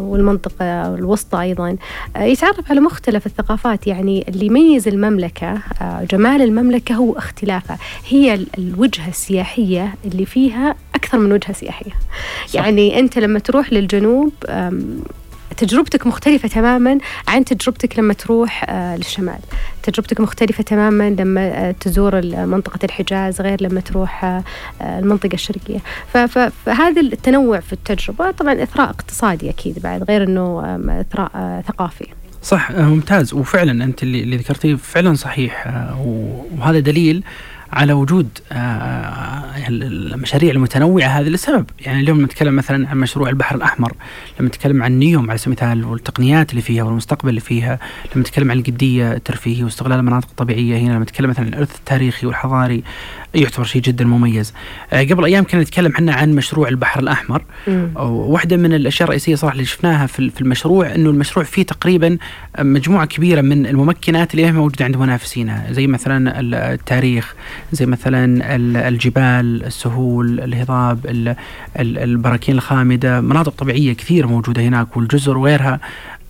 والمنطقة الوسطى أيضا. يتعرف على مختلف الثقافات يعني اللي يميز المملكة جمال المملكة هو اختلافها هي الوجهه السياحية اللي فيها أكثر من وجهة سياحية. صح. يعني أنت لما تروح للجنوب تجربتك مختلفة تماما عن تجربتك لما تروح آه، للشمال. تجربتك مختلفة تماما لما آه، تزور منطقة الحجاز غير لما تروح آه، المنطقة الشرقية. فهذا التنوع في التجربة طبعا إثراء اقتصادي أكيد بعد غير أنه إثراء ثقافي. صح ممتاز. وفعلا أنت اللي, اللي ذكرتيه فعلا صحيح وهذا دليل على وجود آه، المشاريع المتنوعة هذه لسبب. يعني اليوم نتكلم مثلا عن مشروع البحر الأحمر لما نتكلم عن نيوم على سبيل المثال والتقنيات اللي فيها والمستقبل اللي فيها لما نتكلم عن القدية الترفيهية واستغلال المناطق الطبيعية هنا لما نتكلم مثلا عن الإرث التاريخي والحضاري يعتبر شيء جدا مميز. آه، قبل أيام كنا نتكلم إحنا عن مشروع البحر الأحمر. واحدة من الأشياء الرئيسية صراحة اللي شفناها في المشروع أنه المشروع فيه تقريبا مجموعة كبيرة من الممكنات اللي هي موجودة عند منافسينا زي مثلا التاريخ زي مثلا الجبال السهول الهضاب البراكين الخامدة مناطق طبيعية كثيرة موجودة هناك والجزر وغيرها.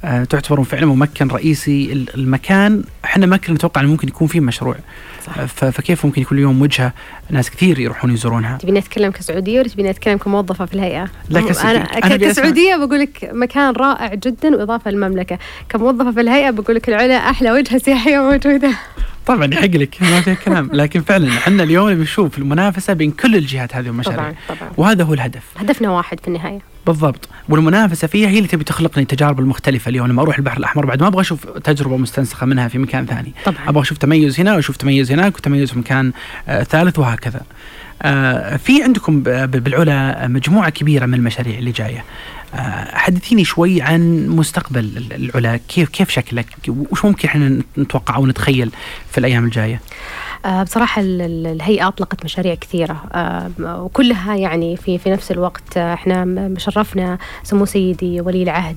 تعتبر فعلا ممكن رئيسي المكان. إحنا ما كنا نتوقع إنه ممكن يكون فيه مشروع. صح. فكيف ممكن يكون اليوم وجهة ناس كثير يروحون يزورونها؟ تبيني اتكلم كسعودية ولا تبيني اتكلم كموظفة في الهيئة؟ لا كس... أنا, أنا كسعودية بقول لك مكان رائع جدا وإضافة للمملكة. كموظفة في الهيئة بقول لك العلا أحلى وجهة سياحية موجودة. طبعا يحق لك ما في كلام. لكن فعلا إحنا اليوم بنشوف المنافسة بين كل الجهات هذه المشاريع طبعا طبعا. وهذا هو الهدف. هدفنا واحد في النهاية. بالضبط. والمنافسة فيها هي اللي تبي تخلق لي التجارب المختلفة. اليوم لما أروح البحر الأحمر بعد ما أبغى أشوف تجربة مستنسخة منها في مكان ثاني. طبعا. أبغى أشوف تميز هنا وأشوف تميز هناك وتميز في مكان آه ثالث وهكذا. آه في عندكم بالعلا مجموعة كبيرة من المشاريع اللي جاية. آه حدثيني شوي عن مستقبل العلا. كيف كيف شكلك؟ وش ممكن إحنا نتوقع أو نتخيل في الأيام الجاية؟ بصراحة الهيئة أطلقت مشاريع كثيرة. آه، وكلها يعني في في نفس الوقت آه، إحنا شرفنا سمو سيدي ولي العهد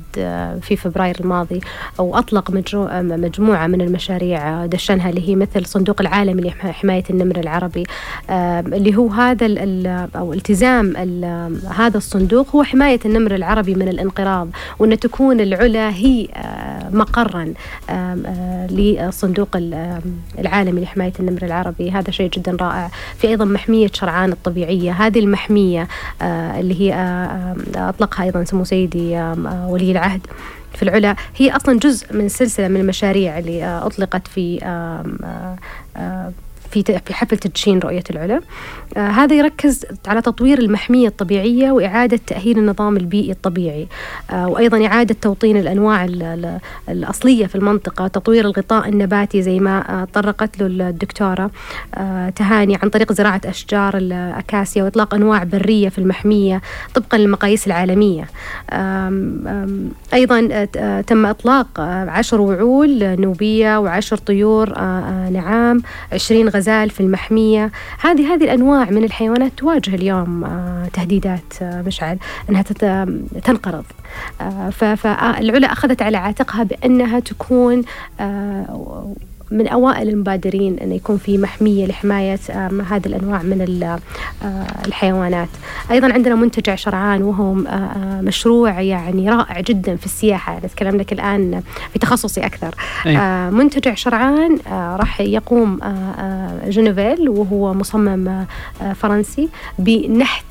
في فبراير الماضي وأطلق مجموعة من المشاريع دشنها اللي هي مثل صندوق العالمي لحماية النمر العربي. اللي هو هذا أو التزام هذا الصندوق هو حماية النمر العربي من الانقراض وأن تكون العلا هي مقرا للصندوق العالمي لحماية النمر العربي العربي هذا شيء جدا رائع. في أيضا محمية شرعان الطبيعية هذه المحمية آه، اللي هي آه، آه، أطلقها أيضا سمو سيدي ولي العهد في العلا. هي أصلا جزء من سلسلة من المشاريع اللي أطلقت في في في حفل تدشين رؤية العلا. آه هذا يركز على تطوير المحمية الطبيعية وإعادة تأهيل النظام البيئي الطبيعي. آه وأيضا إعادة توطين الأنواع الأصلية في المنطقة تطوير الغطاء النباتي زي ما آه طرقت له الدكتورة. تهاني عن طريق زراعة أشجار الأكاسيا وإطلاق أنواع برية في المحمية طبقا للمقاييس العالمية. أيضا تم إطلاق عشر وعول نوبية وعشر طيور نعام عشرين غزال غزال في المحمية. هذه هذه الأنواع من الحيوانات تواجه اليوم آه، تهديدات آه، مشعل أنها تنقرض. آه، فالعلا أخذت على عاتقها بأنها تكون من أوائل المبادرين أن يكون في محمية لحماية هذه الأنواع من الحيوانات. أيضا عندنا منتجع شرعان وهو مشروع يعني رائع جدا في السياحة. نتكلم لك الآن في تخصصي أكثر. أيه. منتجع شرعان راح يقوم جنوفيل وهو مصمم فرنسي بنحت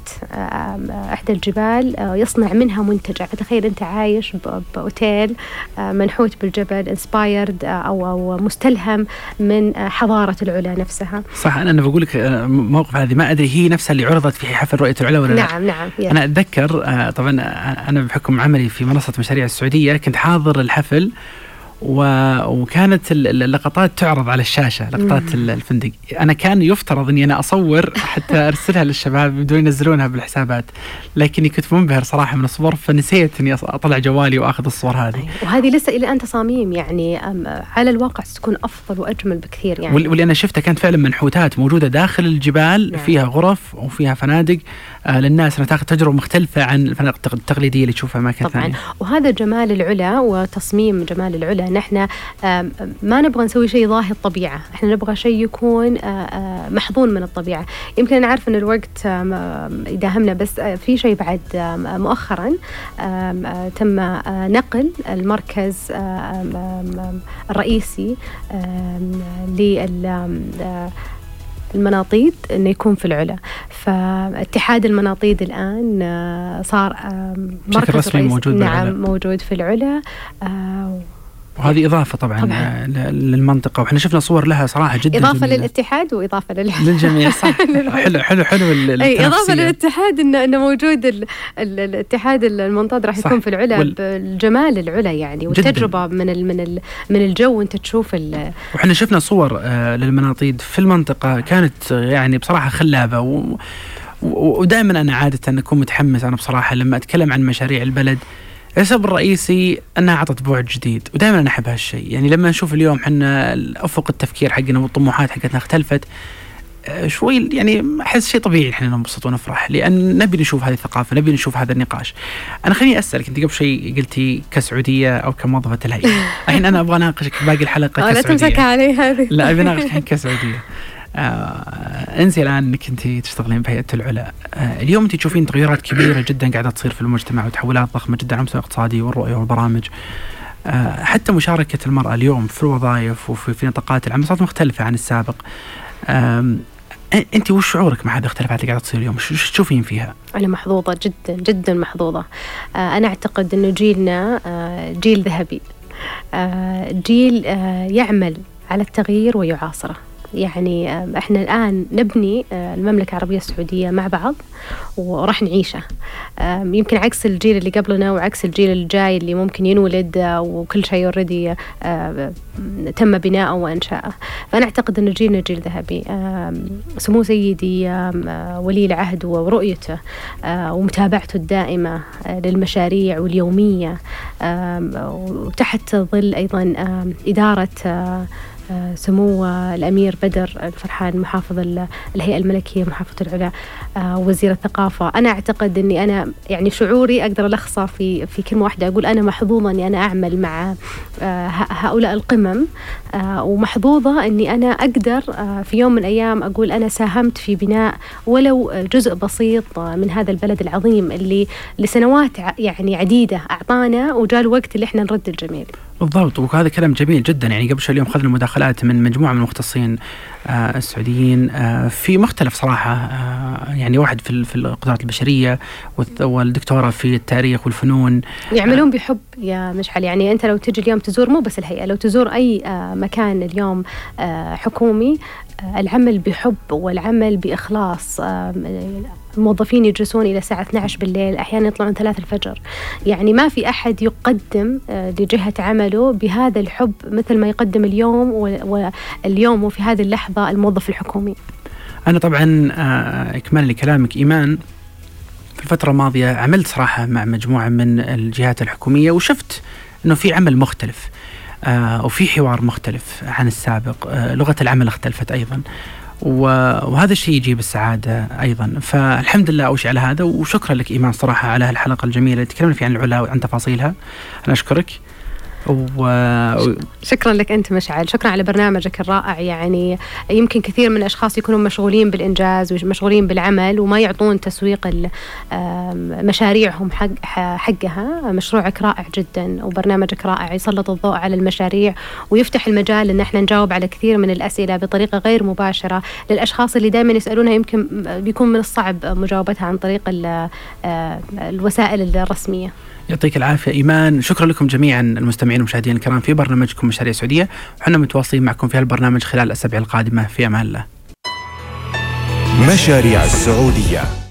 إحدى الجبال يصنع منها منتجع. فتخيل أنت عايش بأوتيل منحوت بالجبل انسبايرد أو أو مستلهم من حضارة العلا نفسها. صح أنا بقول لك موقف هذه ما أدري هي نفسها اللي عرضت في حفل رؤية العلا ولا نعم لا. نعم أنا أتذكر طبعا أنا بحكم عملي في منصة مشاريع السعودية كنت حاضر الحفل. وكانت اللقطات تعرض على الشاشة لقطات. الفندق أنا كان يفترض إني أنا أصور حتى أرسلها للشباب بدون ينزلونها بالحسابات لكني كنت منبهر صراحة من الصور فنسيت إني أطلع جوالي وأخذ الصور هذه أيوة. وهذه لسه إلى أن تصاميم يعني على الواقع ستكون أفضل وأجمل بكثير يعني واللي أنا شفتها كانت فعلا منحوتات موجودة داخل الجبال نعم. فيها غرف وفيها فنادق للناس أنها تاخذ تجربة مختلفة عن الفنادق التقليدية اللي تشوفها اماكن طبعا. ثانية وهذا جمال العلا وتصميم جمال العلا. نحن ما نبغى نسوي شيء ظاهر الطبيعة إحنا نبغى شيء يكون محضون من الطبيعة. يمكن أنا عارفة أن الوقت يداهمنا بس في شيء بعد مؤخرا تم نقل المركز الرئيسي لل المناطيد إنه يكون في العلا. فاتحاد المناطيد الآن صار مركز رسمي موجود نعم موجود في العلا. وهذه إضافة طبعا, طبعا. للمنطقة وإحنا شفنا صور لها صراحة جدا إضافة جميلة. للاتحاد وإضافة لل... للجميع صح حلو حلو حلو إي إضافة للاتحاد انه انه موجود ال... ال... الاتحاد المنطاد راح يكون في العلا وال... بالجمال العلا يعني والتجربه جداً. من ال... من ال... من الجو وأنت تشوف ال... وإحنا شفنا صور آه للمناطيد في المنطقة كانت يعني بصراحة خلابة و... ودائما أنا عادة أكون متحمس أنا بصراحة لما أتكلم عن مشاريع البلد السبب الرئيسي أنها أعطت بعد جديد ودائما أنا أحب هالشيء. يعني لما نشوف اليوم إحنا أفق التفكير حقنا والطموحات حقتنا اختلفت آه، شوي يعني أحس شيء طبيعي إحنا ننبسط ونفرح لأن نبي نشوف هذه الثقافة نبي نشوف هذا النقاش. أنا خليني أسألك أنت قبل شوي قلتي كسعودية أو كموظفة الهيئة. الحين أنا أبغى أناقشك باقي الحلقة كسعوديه لا تمسك علي هذه. لا أبي أناقشك كسعودية. آه انسي الان انك انت تشتغلين بهيئة العلا آه اليوم انت تشوفين تغيرات كبيرة جدا قاعدة تصير في المجتمع وتحولات ضخمة جدا على المستوى الاقتصادي والرؤية والبرامج آه حتى مشاركة المرأة اليوم في الوظائف وفي في نطاقات العمل صارت مختلفة عن السابق انت وش شعورك مع هذه الاختلافات اللي قاعدة تصير اليوم؟ شو تشوفين فيها؟ أنا محظوظة جدا جدا محظوظة. آه أنا أعتقد إنه جيلنا آه جيل ذهبي. آه جيل آه يعمل على التغيير ويعاصره. يعني إحنا الآن نبني آه، المملكة العربية السعودية مع بعض وراح نعيشه. يمكن عكس الجيل اللي قبلنا وعكس الجيل الجاي اللي ممكن ينولد آه، وكل شيء اوريدي آه، تم بناؤه وانشاؤه فأنا أعتقد إن جيلنا جيل ذهبي. سمو سيدي ولي العهد ورؤيته ومتابعته الدائمة للمشاريع واليومية وتحت ظل أيضا إدارة سمو الأمير بدر الفرحان محافظ الهيئة الملكية محافظة العلا آه، وزير الثقافة. أنا أعتقد إني أنا يعني شعوري أقدر ألخصه في في كلمة واحدة. أقول أنا محظوظة إني أنا أعمل مع آه، هؤلاء القمم آه، ومحظوظة إني أنا أقدر في يوم من الأيام أقول أنا ساهمت في بناء ولو جزء بسيط من هذا البلد العظيم اللي لسنوات يعني عديدة أعطانا وجاء الوقت اللي إحنا نرد الجميل. بالضبط وهذا كلام جميل جدا. يعني قبل شوي اليوم اخذنا مداخلات من مجموعة من المختصين آه السعوديين آه في مختلف صراحة آه يعني واحد في في القدرات البشرية والدكتورة في التاريخ والفنون. يعملون بحب يا مشعل. يعني أنت لو تجي اليوم تزور مو بس الهيئة لو تزور أي مكان اليوم حكومي العمل بحب والعمل بإخلاص الموظفين يجلسون إلى الساعة 12 بالليل أحيانا يطلعون 3 الفجر. يعني ما في أحد يقدم لجهة عمله بهذا الحب مثل ما يقدم اليوم واليوم وفي هذه اللحظة الموظف الحكومي. أنا طبعا إكمال لكلامك إيمان. في الفترة الماضية عملت صراحة مع مجموعة من الجهات الحكومية وشفت أنه في عمل مختلف آه وفي حوار مختلف عن السابق آه لغة العمل اختلفت أيضا. وهذا الشيء يجيب السعادة أيضا. فالحمد لله أوشي على هذا وشكرا لك إيمان صراحة على هالحلقة الجميلة اللي تكلمنا فيها عن العلا وعن تفاصيلها. أنا أشكرك. و... شكرا لك أنت مشعل. شكرا على برنامجك الرائع. يعني يمكن كثير من الأشخاص يكونوا مشغولين بالإنجاز ومشغولين بالعمل وما يعطون تسويق مشاريعهم حق حقها. مشروعك رائع جدا وبرنامجك رائع. يسلط الضوء على المشاريع ويفتح المجال إن إحنا نجاوب على كثير من الأسئلة بطريقة غير مباشرة للأشخاص اللي دائما يسألونها. يمكن بيكون من الصعب مجاوبتها عن طريق الوسائل الرسمية. يعطيك العافية. إيمان شكرا لكم جميعا المستمعين والمشاهدين الكرام في برنامجكم مشاريع سعودية. وحنا متواصلين معكم في هالبرنامج خلال الأسابيع القادمة. في أمان الله. مشاريع السعودية